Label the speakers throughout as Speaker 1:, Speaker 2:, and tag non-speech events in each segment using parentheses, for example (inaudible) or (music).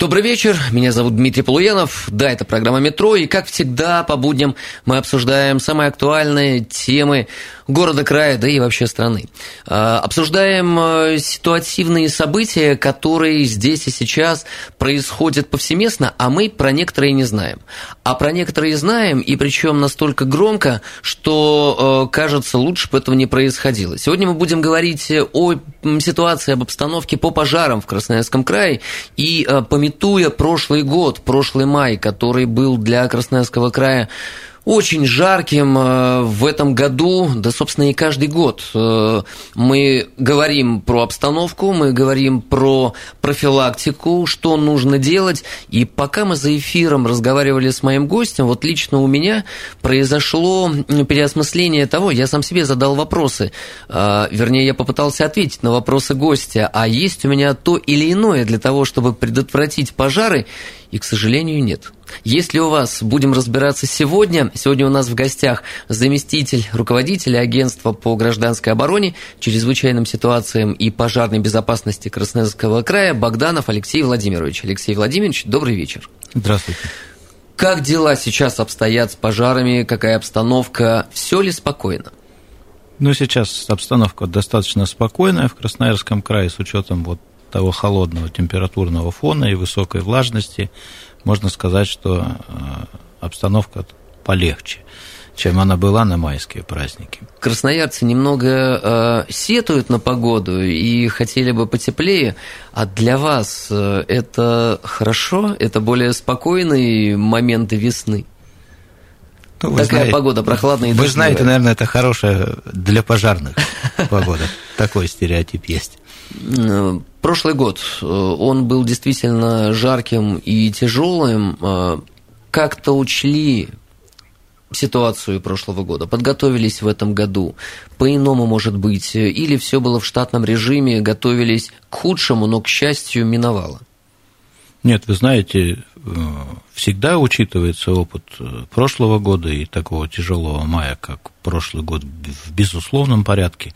Speaker 1: Добрый вечер, меня зовут Дмитрий Полуянов, да, это программа «Метро», и, как всегда, по будням мы обсуждаем самые актуальные темы города, края, да и вообще страны. А, обсуждаем э, ситуативные события, которые здесь и сейчас происходят повсеместно, а мы про некоторые не знаем. А про некоторые знаем, и причем настолько громко, что, э, кажется, лучше бы этого не происходило. Сегодня мы будем говорить о ситуации, об обстановке по пожарам в Красноярском крае, и э, пометуя прошлый год, прошлый май, который был для Красноярского края очень жарким э, в этом году, да, собственно, и каждый год. Э, мы говорим про обстановку, мы говорим про профилактику, что нужно делать. И пока мы за эфиром разговаривали с моим гостем, вот лично у меня произошло переосмысление того, я сам себе задал вопросы, э, вернее, я попытался ответить на вопросы гостя, а есть у меня то или иное для того, чтобы предотвратить пожары, и, к сожалению, нет. Если у вас будем разбираться сегодня, сегодня у нас в гостях заместитель руководителя агентства по гражданской обороне, чрезвычайным ситуациям и пожарной безопасности Красноярского края Богданов Алексей Владимирович. Алексей Владимирович, добрый вечер.
Speaker 2: Здравствуйте.
Speaker 1: Как дела сейчас обстоят с пожарами, какая обстановка, все ли спокойно?
Speaker 2: Ну, сейчас обстановка достаточно спокойная в Красноярском крае с учетом вот того холодного температурного фона и высокой влажности, можно сказать, что э, обстановка полегче чем она была на майские праздники.
Speaker 1: Красноярцы немного э, сетуют на погоду и хотели бы потеплее, а для вас э, это хорошо? Это более спокойные моменты весны?
Speaker 2: Ну,
Speaker 1: Такая
Speaker 2: знаете,
Speaker 1: погода прохладная и
Speaker 2: Вы
Speaker 1: дождливая.
Speaker 2: знаете, наверное, это хорошая для пожарных погода. (laughs) Такой стереотип есть.
Speaker 1: Прошлый год, э, он был действительно жарким и тяжелым. Э, Как-то учли ситуацию прошлого года, подготовились в этом году, по-иному, может быть, или все было в штатном режиме, готовились к худшему, но, к счастью, миновало?
Speaker 2: Нет, вы знаете, э, всегда учитывается опыт прошлого года и такого тяжелого мая, как прошлый год, в безусловном порядке.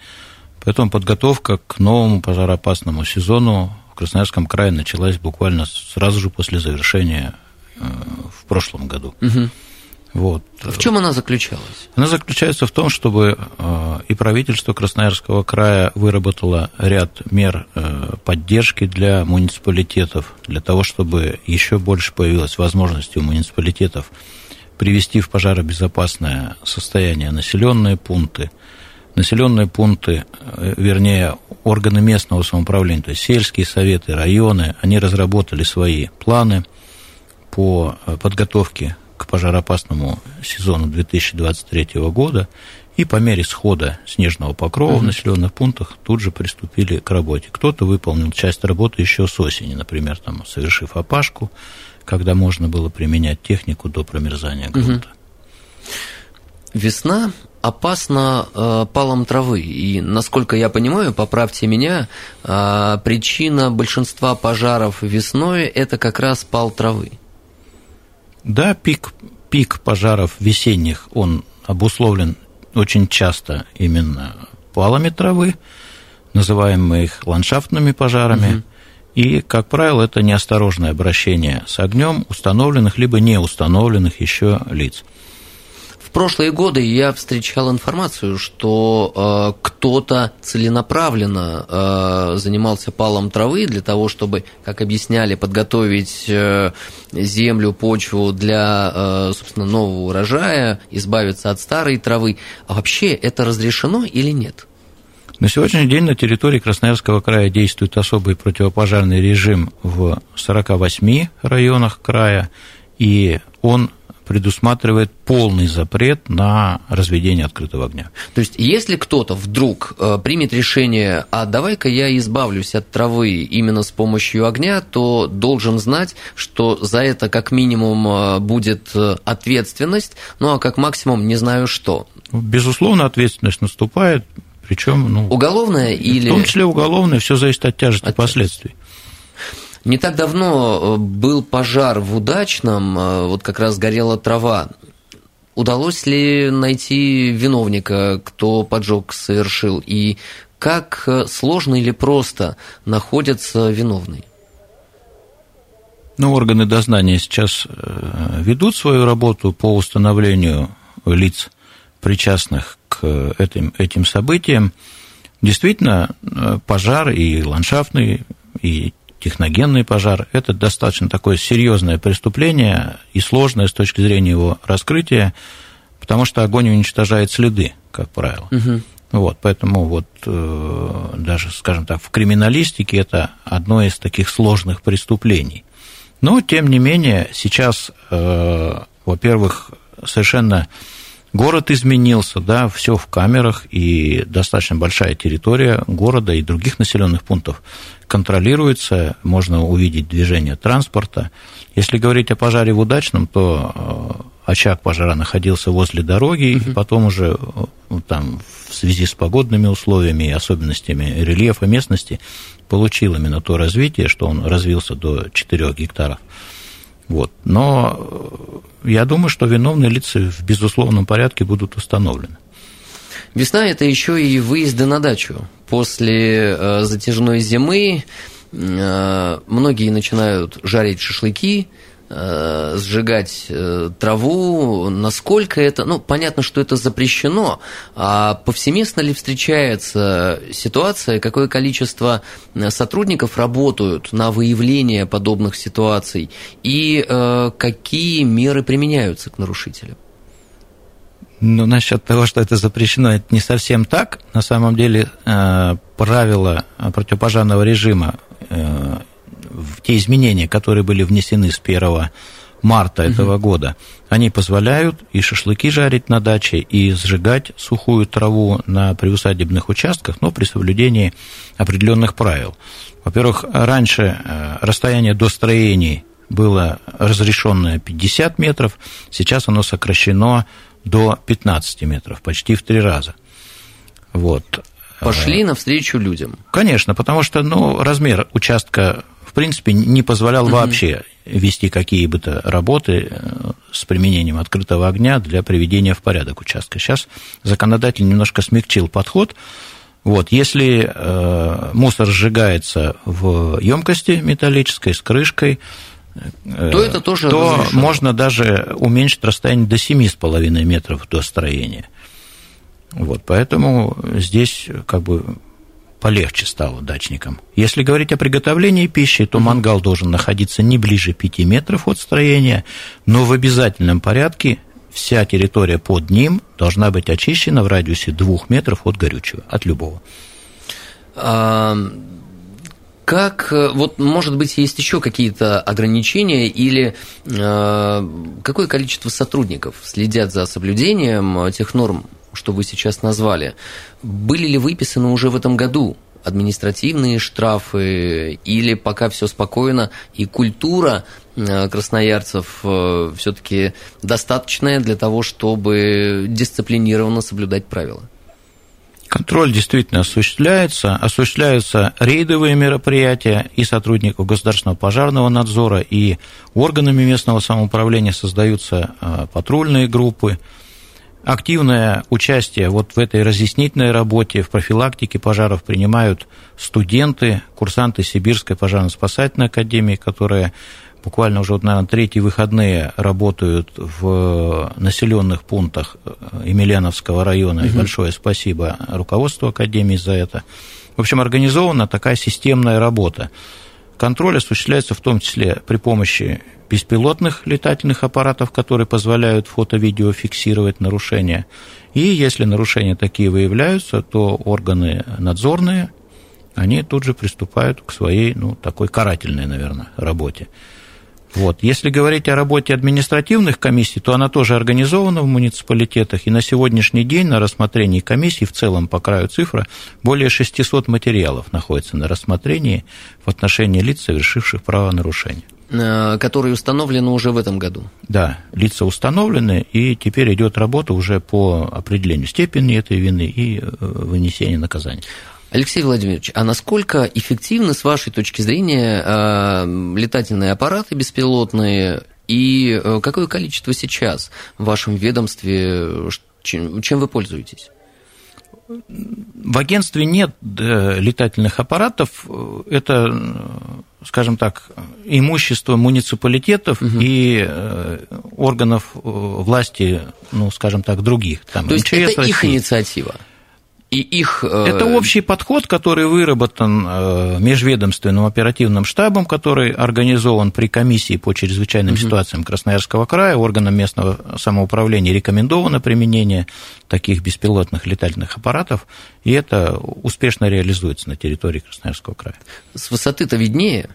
Speaker 2: Поэтому подготовка к новому пожароопасному сезону в Красноярском крае началась буквально сразу же после завершения э, в прошлом году.
Speaker 1: Мгм.
Speaker 2: Вот.
Speaker 1: В чем она заключалась?
Speaker 2: Она заключается в том, чтобы э, и правительство Красноярского края выработало ряд мер э, поддержки для муниципалитетов, для того, чтобы еще больше появилась возможность у муниципалитетов привести в пожаробезопасное состояние населенные пункты, населенные пункты, э, вернее, органы местного самоуправления, то есть сельские советы, районы, они разработали свои планы по э, подготовке к пожароопасному сезону 2023 года и по мере схода снежного покрова в населенных пунктах тут же приступили к работе. Кто-то выполнил часть работы еще с осени, например, там, совершив опашку, когда можно было применять технику до промерзания грунта.
Speaker 1: Весна опасна э, палом травы. И, насколько я понимаю, поправьте меня, э, причина большинства пожаров весной – это как раз пал травы.
Speaker 2: Да, пик, пик пожаров весенних, он обусловлен очень часто именно палами травы, называем мы их ландшафтными пожарами. И, как правило, это неосторожное обращение с огнем установленных либо не установленных еще лиц.
Speaker 1: Прошлые годы я встречал информацию, что э, кто-то целенаправленно э, занимался палом травы для того, чтобы, как объясняли, подготовить э, землю, почву для, э, собственно, нового урожая, избавиться от старой травы. А вообще это разрешено или нет?
Speaker 2: На сегодняшний день на территории Красноярского края действует особый противопожарный режим в 48 районах края, и он предусматривает полный запрет на разведение открытого огня.
Speaker 1: То есть, если кто-то вдруг э, примет решение, а давай-ка я избавлюсь от травы именно с помощью огня, то должен знать, что за это как минимум э, будет э, ответственность, ну а как максимум не знаю что.
Speaker 2: Безусловно, ответственность наступает, причем, ну,
Speaker 1: уголовная или...
Speaker 2: В том числе уголовная, все зависит от тяжести от последствий.
Speaker 1: Не так давно э, был пожар в Удачном, э, вот как раз горела трава. Удалось ли найти виновника, кто поджог совершил, и как э, сложно или просто находится виновный?
Speaker 2: Ну, органы дознания сейчас ведут свою работу по установлению лиц, причастных к этим, этим событиям. Действительно, пожар и ландшафтный, и техногенный пожар. Это достаточно такое серьезное преступление и сложное с точки зрения его раскрытия, потому что огонь уничтожает следы, как правило. Угу. Вот, поэтому вот э, даже, скажем так, в криминалистике это одно из таких сложных преступлений. Но, тем не менее, сейчас, э, во-первых, совершенно Город изменился, да, все в камерах, и достаточно большая территория города и других населенных пунктов контролируется, можно увидеть движение транспорта. Если говорить о пожаре в Удачном, то э, очаг пожара находился возле дороги, угу. и потом уже э, там, в связи с погодными условиями и особенностями рельефа местности получил именно то развитие, что он развился до 4 гектаров. Вот. Но э, я думаю, что виновные лица в безусловном порядке будут установлены.
Speaker 1: Весна – это еще и выезды на дачу. После э, затяжной зимы э, многие начинают жарить шашлыки – сжигать э, траву, насколько это, ну, понятно, что это запрещено, а повсеместно ли встречается ситуация, какое количество э, сотрудников работают на выявление подобных ситуаций и э, какие меры применяются к нарушителям?
Speaker 2: Ну, насчет того, что это запрещено, это не совсем так. На самом деле правила противопожарного режима в те изменения, которые были внесены с 1 марта этого года, они позволяют и шашлыки жарить на даче, и сжигать сухую траву на приусадебных участках, но при соблюдении определенных правил. Во-первых, раньше э, расстояние до строений было разрешенное 50 метров, сейчас оно сокращено до 15 метров, почти в три раза. Вот.
Speaker 1: Пошли навстречу людям.
Speaker 2: Конечно, потому что ну, размер участка принципе, не позволял вообще вести какие бы то работы э, с применением открытого огня для приведения в порядок участка. Сейчас законодатель немножко смягчил подход. Вот, если э, мусор сжигается в емкости металлической с крышкой,
Speaker 1: э, то это тоже
Speaker 2: то разрешено. можно даже уменьшить расстояние до 7,5 метров до строения. Вот, поэтому здесь как бы полегче стало дачникам. Если говорить о приготовлении пищи, то мангал должен находиться не ближе 5 метров от строения, но в обязательном порядке вся территория под ним должна быть очищена в радиусе 2 метров от горючего, от любого.
Speaker 1: А, как, вот, может быть, есть еще какие-то ограничения или э, какое количество сотрудников следят за соблюдением тех норм, что вы сейчас назвали, были ли выписаны уже в этом году административные штрафы, или пока все спокойно, и культура э, красноярцев э, все-таки достаточная для того, чтобы дисциплинированно соблюдать правила?
Speaker 2: Контроль действительно осуществляется. Осуществляются рейдовые мероприятия и сотрудников государственного пожарного надзора, и органами местного самоуправления создаются э, патрульные группы активное участие вот в этой разъяснительной работе, в профилактике пожаров принимают студенты, курсанты Сибирской пожарно-спасательной академии, которые буквально уже, вот, наверное, третьи выходные работают в населенных пунктах Емельяновского района. Угу. И большое спасибо руководству академии за это. В общем, организована такая системная работа. Контроль осуществляется в том числе при помощи беспилотных летательных аппаратов, которые позволяют фото-видео фиксировать нарушения. И если нарушения такие выявляются, то органы надзорные, они тут же приступают к своей, ну, такой карательной, наверное, работе. Вот. Если говорить о работе административных комиссий, то она тоже организована в муниципалитетах, и на сегодняшний день на рассмотрении комиссий в целом по краю цифра более 600 материалов находится на рассмотрении в отношении лиц, совершивших правонарушение.
Speaker 1: Э, которые установлены уже в этом году.
Speaker 2: Да, лица установлены, и теперь идет работа уже по определению степени этой вины и э, вынесению наказания.
Speaker 1: Алексей Владимирович, а насколько эффективны, с вашей точки зрения, э, летательные аппараты беспилотные и какое количество сейчас в вашем ведомстве, чем вы пользуетесь?
Speaker 2: В агентстве нет летательных аппаратов. Это скажем так, имущество муниципалитетов угу. и э, органов э, власти, ну, скажем так, других.
Speaker 1: Там, То есть МЧС это России. их инициатива? И их...
Speaker 2: Э, это общий подход, который выработан межведомственным оперативным штабом, который организован при комиссии по чрезвычайным угу. ситуациям Красноярского края, органам местного самоуправления рекомендовано применение таких беспилотных летательных аппаратов, и это успешно реализуется на территории Красноярского края.
Speaker 1: С высоты-то виднее,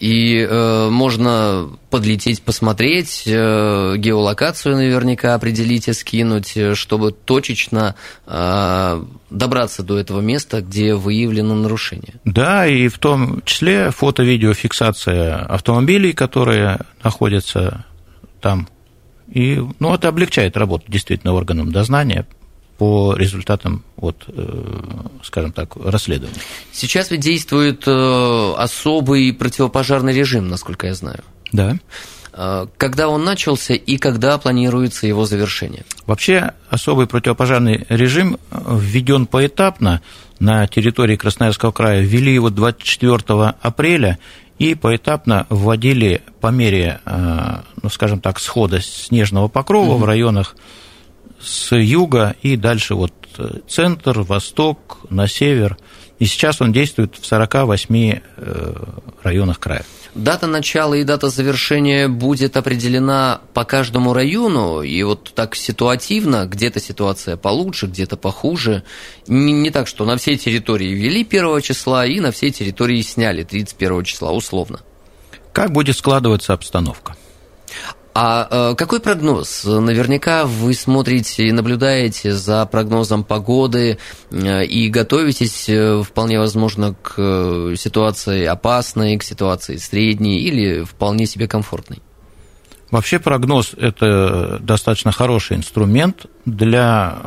Speaker 1: и э, можно подлететь, посмотреть, э, геолокацию наверняка определить и скинуть, э, чтобы точечно э, добраться до этого места, где выявлено нарушение.
Speaker 2: Да, и в том числе фото-видеофиксация автомобилей, которые находятся там. И, ну, это облегчает работу действительно органам дознания по результатам, вот, э, скажем так, расследования.
Speaker 1: Сейчас ведь действует э, особый противопожарный режим, насколько я знаю.
Speaker 2: Да.
Speaker 1: Э, когда он начался и когда планируется его завершение?
Speaker 2: Вообще особый противопожарный режим введен поэтапно на территории Красноярского края. Ввели его 24 апреля и поэтапно вводили по мере, ну, скажем так, схода снежного покрова mm-hmm. в районах с юга и дальше вот э, центр, восток, на север. И сейчас он действует в 48 э, районах края.
Speaker 1: Дата начала и дата завершения будет определена по каждому району, и вот так ситуативно, где-то ситуация получше, где-то похуже. Не, не так, что на всей территории ввели 1 числа и на всей территории сняли 31 числа, условно.
Speaker 2: Как будет складываться обстановка?
Speaker 1: А э, какой прогноз? Наверняка вы смотрите и наблюдаете за прогнозом погоды э, и готовитесь э, вполне возможно к ситуации опасной, к ситуации средней или вполне себе комфортной.
Speaker 2: Вообще прогноз – это достаточно хороший инструмент для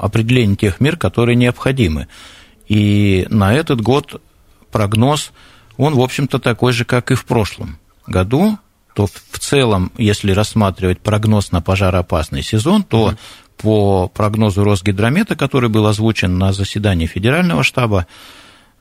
Speaker 2: определения тех мер, которые необходимы. И на этот год прогноз, он, в общем-то, такой же, как и в прошлом году то в целом, если рассматривать прогноз на пожароопасный сезон, то по прогнозу Росгидромета, который был озвучен на заседании Федерального штаба,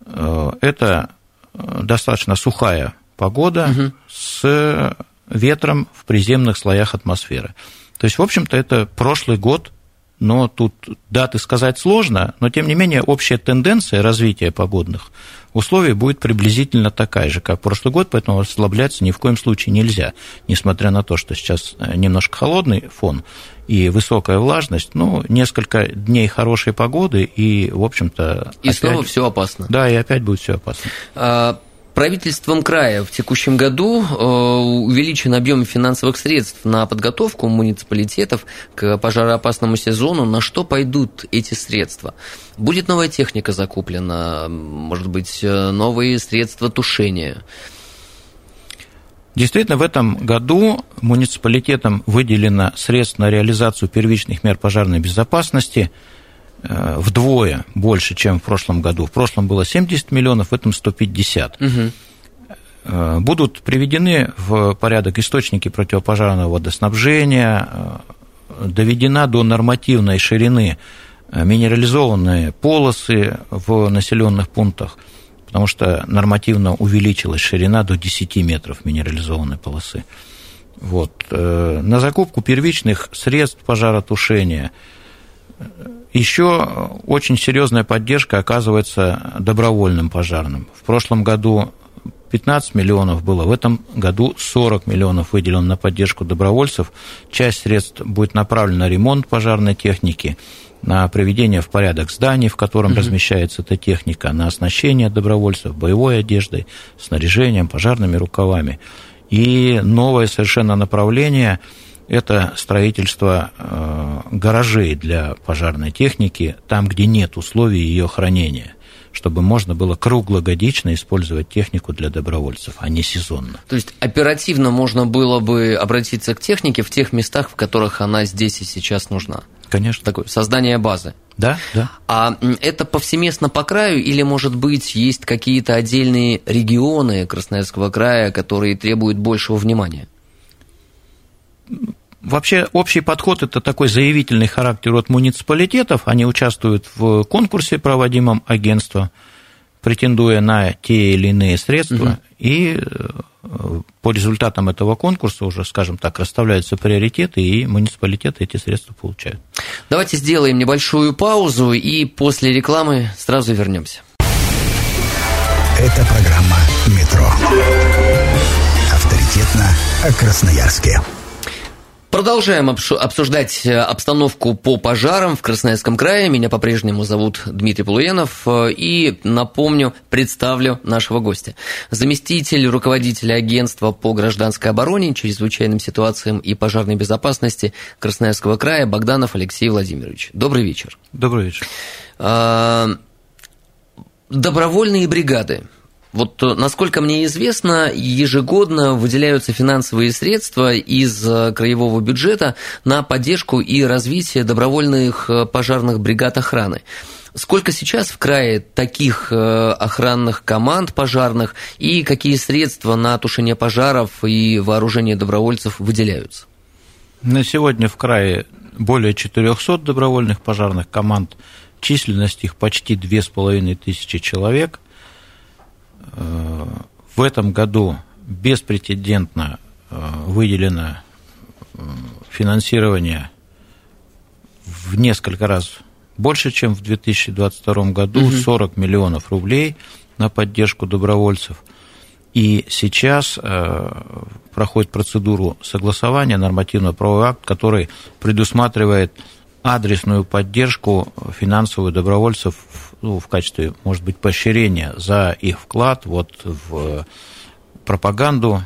Speaker 2: э, это э, достаточно сухая погода mm с ветром в приземных слоях атмосферы. То есть, в общем-то, это прошлый год но тут даты сказать сложно, но тем не менее общая тенденция развития погодных условий будет приблизительно такая же, как прошлый год, поэтому расслабляться ни в коем случае нельзя, несмотря на то, что сейчас э, немножко холодный фон и высокая влажность, ну, несколько дней хорошей погоды, и, в общем-то...
Speaker 1: И опять... снова все опасно.
Speaker 2: Да, и опять будет все опасно.
Speaker 1: А, Правительством края в текущем году э, увеличен объем финансовых средств на подготовку муниципалитетов к пожароопасному сезону. На что пойдут эти средства? Будет новая техника закуплена, может быть, э, новые средства тушения?
Speaker 2: Действительно, в этом году муниципалитетам выделено средств на реализацию первичных мер пожарной безопасности – вдвое больше, чем в прошлом году. В прошлом было 70 миллионов, в этом 150. Угу. Будут приведены в порядок источники противопожарного водоснабжения, э, доведена до нормативной ширины минерализованные полосы в населенных пунктах, потому что нормативно увеличилась ширина до 10 метров минерализованной полосы. Вот. На закупку первичных средств пожаротушения – еще очень серьезная поддержка оказывается добровольным пожарным. В прошлом году 15 миллионов было, в этом году 40 миллионов выделено на поддержку добровольцев. Часть средств будет направлена на ремонт пожарной техники, на приведение в порядок зданий, в котором угу. размещается эта техника, на оснащение добровольцев боевой одеждой, снаряжением, пожарными рукавами. И новое совершенно направление – это строительство э, гаражей для пожарной техники, там, где нет условий ее хранения чтобы можно было круглогодично использовать технику для добровольцев, а не сезонно.
Speaker 1: То есть оперативно можно было бы обратиться к технике в тех местах, в которых она здесь и сейчас нужна?
Speaker 2: Конечно.
Speaker 1: Такое создание базы.
Speaker 2: Да, да.
Speaker 1: А это повсеместно по краю или, может быть, есть какие-то отдельные регионы Красноярского края, которые требуют большего внимания?
Speaker 2: Вообще общий подход – это такой заявительный характер от муниципалитетов. Они участвуют в конкурсе, проводимом агентством, претендуя на те или иные средства. Угу. И э, по результатам этого конкурса уже, скажем так, расставляются приоритеты, и муниципалитеты эти средства получают.
Speaker 1: Давайте сделаем небольшую паузу, и после рекламы сразу вернемся.
Speaker 3: Это программа «Метро». Авторитетно о Красноярске.
Speaker 1: Продолжаем обсуждать э, обстановку по пожарам в Красноярском крае. Меня по-прежнему зовут Дмитрий Полуянов. Э, и, напомню, представлю нашего гостя. Заместитель руководителя агентства по гражданской обороне, чрезвычайным ситуациям и пожарной безопасности Красноярского края Богданов Алексей Владимирович. Добрый вечер.
Speaker 2: Добрый вечер.
Speaker 1: А, добровольные бригады – вот э, насколько мне известно, ежегодно выделяются финансовые средства из э, краевого бюджета на поддержку и развитие добровольных э, пожарных бригад охраны. Сколько сейчас в крае таких охранных команд пожарных и какие средства на тушение пожаров и вооружение добровольцев выделяются?
Speaker 2: На сегодня в крае более 400 добровольных пожарных команд, численность их почти 2500 человек – в этом году беспрецедентно э, выделено э, финансирование в несколько раз больше, чем в 2022 году, угу. 40 миллионов рублей на поддержку добровольцев. И сейчас э, проходит процедуру согласования нормативного правового акта, который предусматривает адресную поддержку финансовую добровольцев ну, в качестве, может быть, поощрения за их вклад вот в пропаганду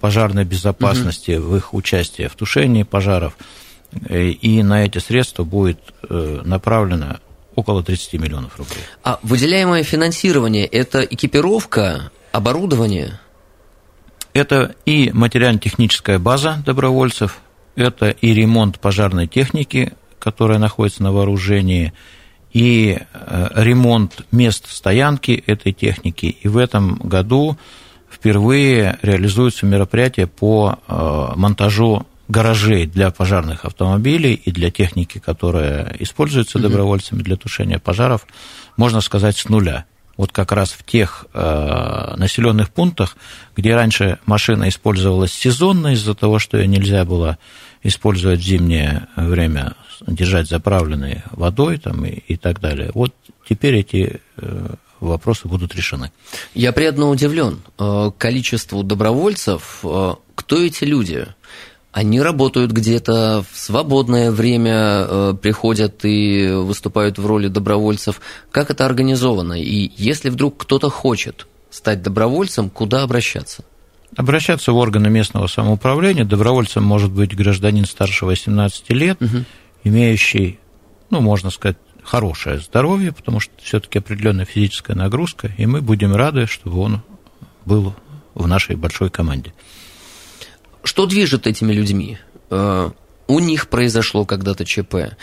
Speaker 2: пожарной безопасности, угу. в их участие в тушении пожаров. И на эти средства будет э, направлено около 30 миллионов рублей.
Speaker 1: А выделяемое финансирование – это экипировка, оборудование?
Speaker 2: Это и материально-техническая база добровольцев, это и ремонт пожарной техники, которая находится на вооружении, и э, ремонт мест стоянки этой техники. И в этом году впервые реализуются мероприятия по э, монтажу гаражей для пожарных автомобилей и для техники, которая используется добровольцами для тушения пожаров, можно сказать, с нуля. Вот как раз в тех э, населенных пунктах, где раньше машина использовалась сезонно из-за того, что ее нельзя было использовать в зимнее время, держать заправленной водой там, и, и так далее. Вот теперь эти э, вопросы будут решены.
Speaker 1: Я приятно удивлен э, количеству добровольцев. Э, кто эти люди? Они работают где-то в свободное время, приходят и выступают в роли добровольцев. Как это организовано? И если вдруг кто-то хочет стать добровольцем, куда обращаться?
Speaker 2: Обращаться в органы местного самоуправления. Добровольцем может быть гражданин старше 18 лет, угу. имеющий, ну, можно сказать, хорошее здоровье, потому что все-таки определенная физическая нагрузка, и мы будем рады, чтобы он был в нашей большой команде.
Speaker 1: Что движет этими людьми? Э, у них произошло когда-то ЧП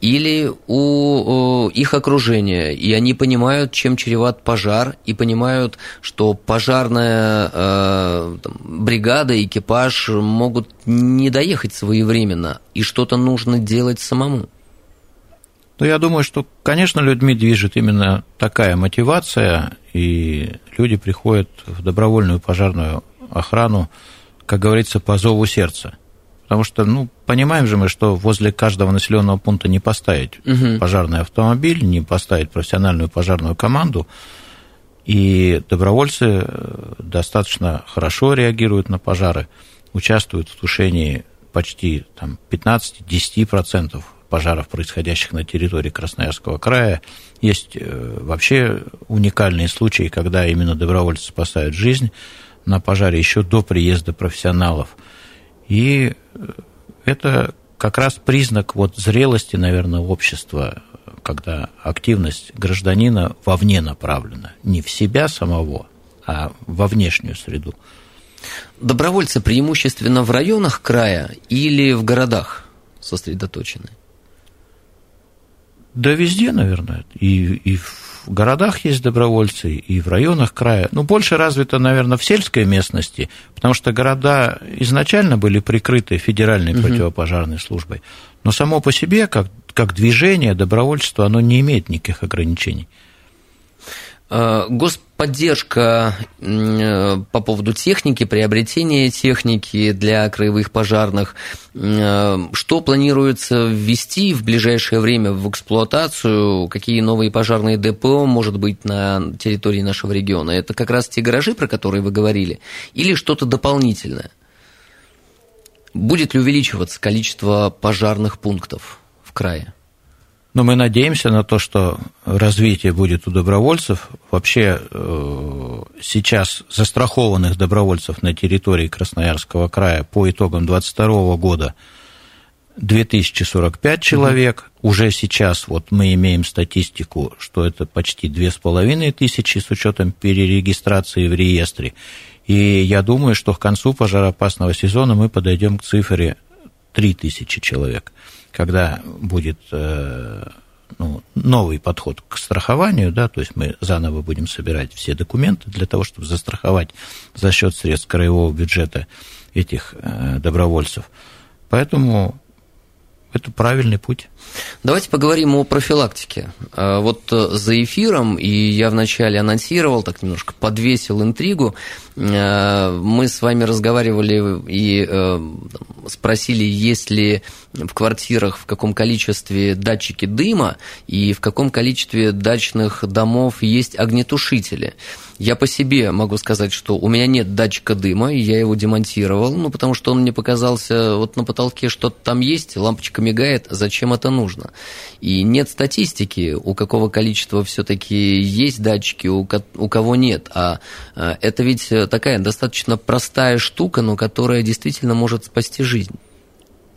Speaker 1: или у их окружения, и они понимают, чем чреват пожар, и понимают, что пожарная э, там, бригада, экипаж могут не доехать своевременно, и что-то нужно делать самому.
Speaker 2: Ну, я думаю, что, конечно, людьми движет именно такая мотивация, и люди приходят в добровольную пожарную охрану, как говорится, по зову сердца. Потому что, ну, понимаем же мы, что возле каждого населенного пункта не поставить угу. пожарный автомобиль, не поставить профессиональную пожарную команду. И добровольцы э, достаточно хорошо реагируют на пожары, участвуют в тушении почти там, 15-10% пожаров, происходящих на территории Красноярского края. Есть э, вообще уникальные случаи, когда именно добровольцы спасают жизнь на пожаре еще до приезда профессионалов. И это как раз признак вот зрелости, наверное, общества, когда активность гражданина вовне направлена, не в себя самого, а во внешнюю среду.
Speaker 1: Добровольцы преимущественно в районах края или в городах сосредоточены?
Speaker 2: Да везде, наверное. И, и в городах есть добровольцы, и в районах края. Ну, больше развито, наверное, в сельской местности, потому что города изначально были прикрыты федеральной угу. противопожарной службой. Но само по себе, как, как движение, добровольчество, оно не имеет никаких ограничений.
Speaker 1: Э, господдержка э, по поводу техники, приобретения техники для краевых пожарных. Что планируется ввести в ближайшее время в эксплуатацию? Какие новые пожарные ДПО, может быть, на территории нашего региона? Это как раз те гаражи, про которые вы говорили, или что-то дополнительное? Будет ли увеличиваться количество пожарных пунктов в крае?
Speaker 2: Но мы надеемся на то, что развитие будет у добровольцев. Вообще э, сейчас застрахованных добровольцев на территории Красноярского края по итогам 2022 года 2045 человек. Угу. Уже сейчас вот мы имеем статистику, что это почти 2500 с учетом перерегистрации в реестре. И я думаю, что к концу пожароопасного сезона мы подойдем к цифре 3000 человек когда будет э, ну, новый подход к страхованию, да, то есть мы заново будем собирать все документы для того, чтобы застраховать за счет средств краевого бюджета этих э, добровольцев. Поэтому это правильный путь.
Speaker 1: Давайте поговорим о профилактике. А, вот э, за эфиром, и я вначале анонсировал, так немножко подвесил интригу, а, мы с вами разговаривали и э, спросили, есть ли в квартирах в каком количестве датчики дыма и в каком количестве дачных домов есть огнетушители. Я по себе могу сказать, что у меня нет датчика дыма, и я его демонтировал, ну, потому что он мне показался, вот на потолке что-то там есть, лампочка мигает, зачем это нужно? И нет статистики, у какого количества все-таки есть датчики, у, у кого нет. А, а это ведь такая достаточно простая штука, но которая действительно может спасти жизнь.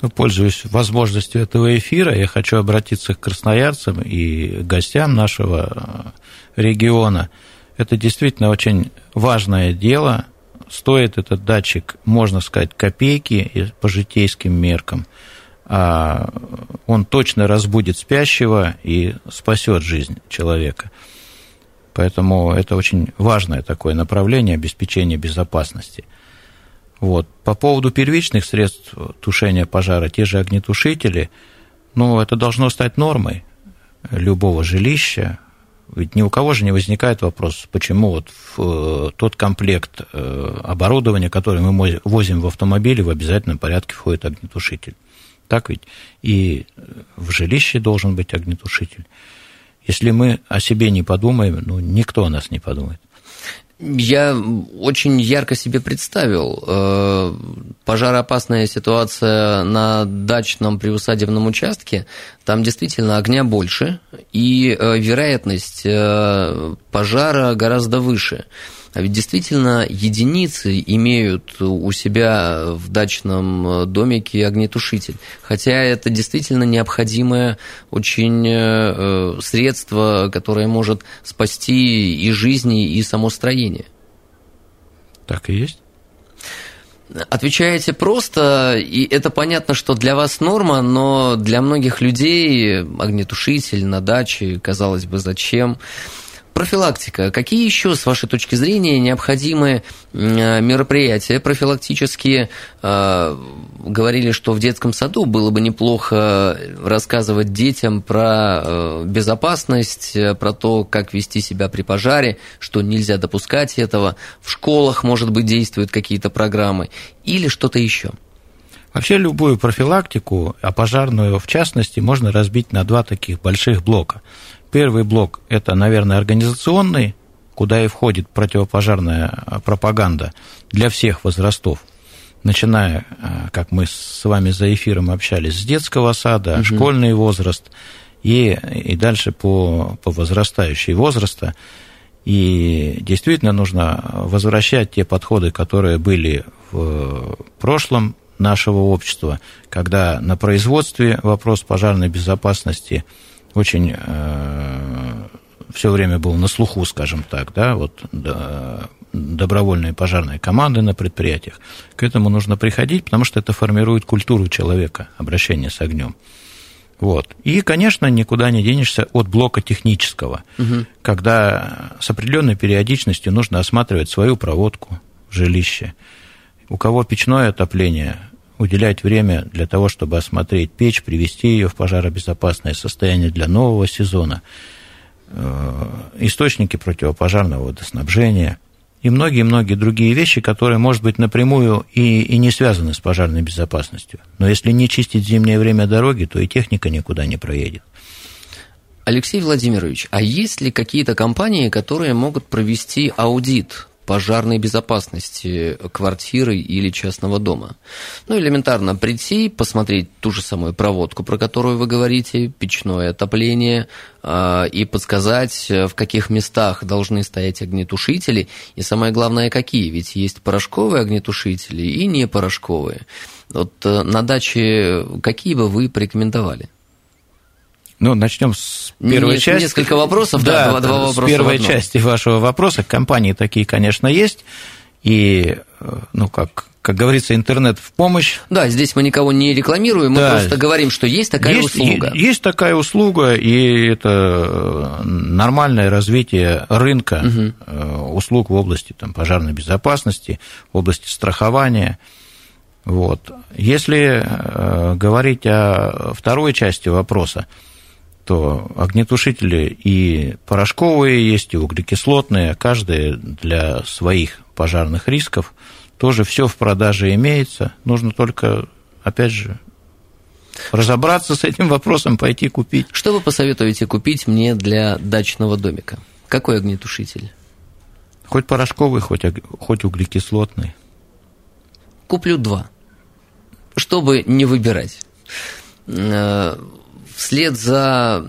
Speaker 2: Ну, пользуясь возможностью этого эфира, я хочу обратиться к красноярцам и гостям нашего региона – это действительно очень важное дело. Стоит этот датчик, можно сказать, копейки по житейским меркам. А он точно разбудит спящего и спасет жизнь человека. Поэтому это очень важное такое направление обеспечения безопасности. Вот. По поводу первичных средств тушения пожара, те же огнетушители, ну, это должно стать нормой любого жилища, ведь ни у кого же не возникает вопрос, почему вот в э, тот комплект э, оборудования, который мы возим в автомобиле, в обязательном порядке входит огнетушитель. Так ведь? И в жилище должен быть огнетушитель. Если мы о себе не подумаем, ну, никто о нас не подумает.
Speaker 1: Я очень ярко себе представил э, пожароопасная ситуация на дачном приусадебном участке. Там действительно огня больше, и э, вероятность э, пожара гораздо выше. А ведь действительно единицы имеют у себя в дачном домике огнетушитель. Хотя это действительно необходимое очень э, средство, которое может спасти и жизни, и само строение.
Speaker 2: Так и есть.
Speaker 1: Отвечаете просто, и это понятно, что для вас норма, но для многих людей огнетушитель на даче, казалось бы, зачем? Профилактика. Какие еще, с вашей точки зрения, необходимые мероприятия профилактические? А, говорили, что в детском саду было бы неплохо рассказывать детям про э, безопасность, про то, как вести себя при пожаре, что нельзя допускать этого. В школах, может быть, действуют какие-то программы или что-то еще.
Speaker 2: Вообще любую профилактику, а пожарную в частности, можно разбить на два таких больших блока. Первый блок – это, наверное, организационный, куда и входит противопожарная пропаганда для всех возрастов, начиная, э, как мы с вами за эфиром общались, с детского сада, угу. школьный возраст и, и дальше по, по возрастающей возраста. И действительно нужно возвращать те подходы, которые были в прошлом нашего общества, когда на производстве вопрос пожарной безопасности очень э, все время был на слуху, скажем так, да, вот да, добровольные пожарные команды на предприятиях. К этому нужно приходить, потому что это формирует культуру человека, обращение с огнем. Вот. И, конечно, никуда не денешься от блока технического, угу. когда с определенной периодичностью нужно осматривать свою проводку в жилище. У кого печное отопление, уделять время для того, чтобы осмотреть печь, привести ее в пожаробезопасное состояние для нового сезона, э, источники противопожарного водоснабжения – и многие-многие другие вещи, которые, может быть, напрямую и, и не связаны с пожарной безопасностью. Но если не чистить зимнее время дороги, то и техника никуда не проедет.
Speaker 1: Алексей Владимирович, а есть ли какие-то компании, которые могут провести аудит пожарной безопасности квартиры или частного дома. Ну, элементарно прийти, посмотреть ту же самую проводку, про которую вы говорите, печное отопление, а, и подсказать, в каких местах должны стоять огнетушители, и самое главное, какие, ведь есть порошковые огнетушители и не порошковые. Вот э, на даче какие бы вы порекомендовали?
Speaker 2: Ну, начнем с первой
Speaker 1: Не,
Speaker 2: части.
Speaker 1: Несколько вопросов, да, да два, два вопроса.
Speaker 2: С первой части вашего вопроса. Компании такие, конечно, есть. И, э, ну, как, как говорится, интернет в помощь.
Speaker 1: Да, здесь мы никого не рекламируем, мы да. просто говорим, что есть такая есть, услуга.
Speaker 2: Есть такая услуга, и это э, нормальное развитие рынка угу. услуг в области там, пожарной безопасности, в области страхования. Вот. Если говорить о второй части вопроса, то огнетушители и порошковые есть, и углекислотные, каждый для своих пожарных рисков. Тоже все в продаже имеется. Нужно только, опять же, разобраться с этим вопросом, пойти купить.
Speaker 1: Что вы посоветуете купить мне для дачного домика? Какой огнетушитель?
Speaker 2: Хоть порошковый, хоть, хоть углекислотный.
Speaker 1: Куплю два, чтобы не выбирать э, Вслед за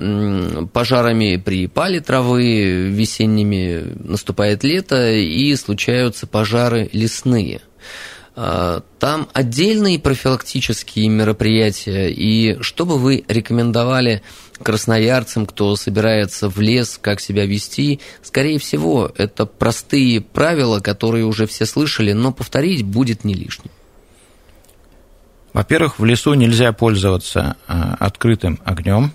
Speaker 1: пожарами при пале травы весенними наступает лето и случаются пожары лесные. А, там отдельные профилактические мероприятия, и что бы вы рекомендовали красноярцам, кто собирается в лес, как себя вести? Скорее всего, это простые правила, которые уже все слышали, но повторить будет не лишним.
Speaker 2: Во-первых, в лесу нельзя пользоваться а, открытым огнем.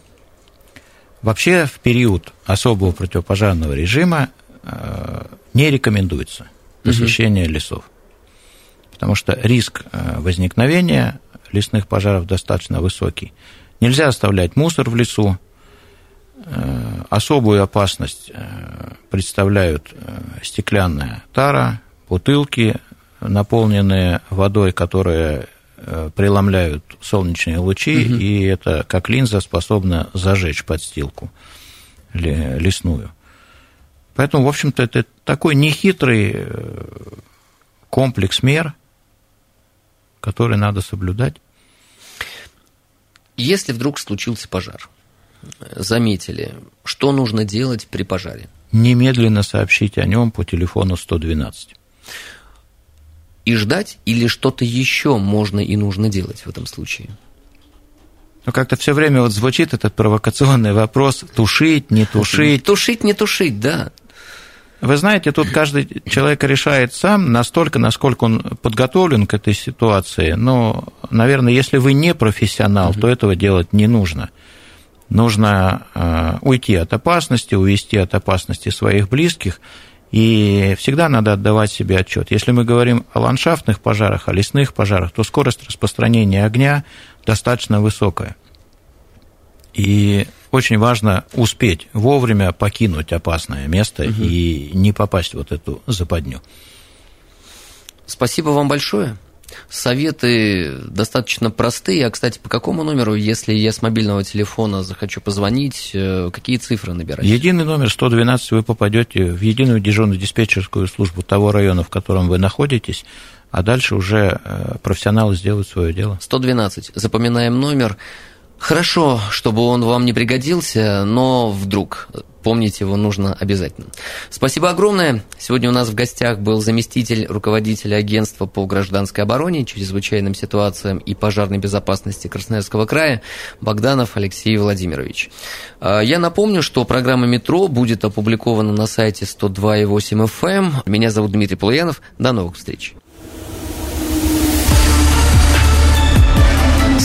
Speaker 2: Вообще в период особого противопожарного режима а, не рекомендуется посещение угу. лесов, потому что риск а, возникновения лесных пожаров достаточно высокий. Нельзя оставлять мусор в лесу. Особую опасность представляют стеклянная тара, бутылки, наполненные водой, которая Э, преломляют солнечные лучи, угу. и это как линза способна зажечь подстилку лесную. Поэтому, в общем-то, это такой нехитрый э, комплекс мер, который надо соблюдать.
Speaker 1: Если вдруг случился пожар, заметили, что нужно делать при пожаре?
Speaker 2: Немедленно сообщить о нем по телефону 112
Speaker 1: и ждать, или что-то еще можно и нужно делать в этом случае?
Speaker 2: Ну, как-то все время вот звучит этот провокационный вопрос, тушить, не тушить.
Speaker 1: Тушить, не тушить, да.
Speaker 2: Вы знаете, тут каждый человек решает сам настолько, насколько он подготовлен к этой ситуации. Но, наверное, если вы не профессионал, то этого делать не нужно. Нужно э, уйти от опасности, увести от опасности своих близких – и всегда надо отдавать себе отчет. Если мы говорим о ландшафтных пожарах, о лесных пожарах, то скорость распространения огня достаточно высокая. И очень важно успеть вовремя покинуть опасное место угу. и не попасть в вот эту западню.
Speaker 1: Спасибо вам большое. Советы достаточно простые. А, кстати, по какому номеру, если я с мобильного телефона захочу позвонить, э, какие цифры набирать?
Speaker 2: Единый номер 112 вы попадете в единую дежурную диспетчерскую службу того района, в котором вы находитесь, а дальше уже э, профессионалы сделают свое дело.
Speaker 1: 112. Запоминаем номер. Хорошо, чтобы он вам не пригодился, но вдруг помнить его нужно обязательно. Спасибо огромное. Сегодня у нас в гостях был заместитель руководителя агентства по гражданской обороне, чрезвычайным ситуациям и пожарной безопасности Красноярского края Богданов Алексей Владимирович. А, я напомню, что программа «Метро» будет опубликована на сайте 102.8 FM. Эм. Меня зовут Дмитрий Полуянов. До новых встреч.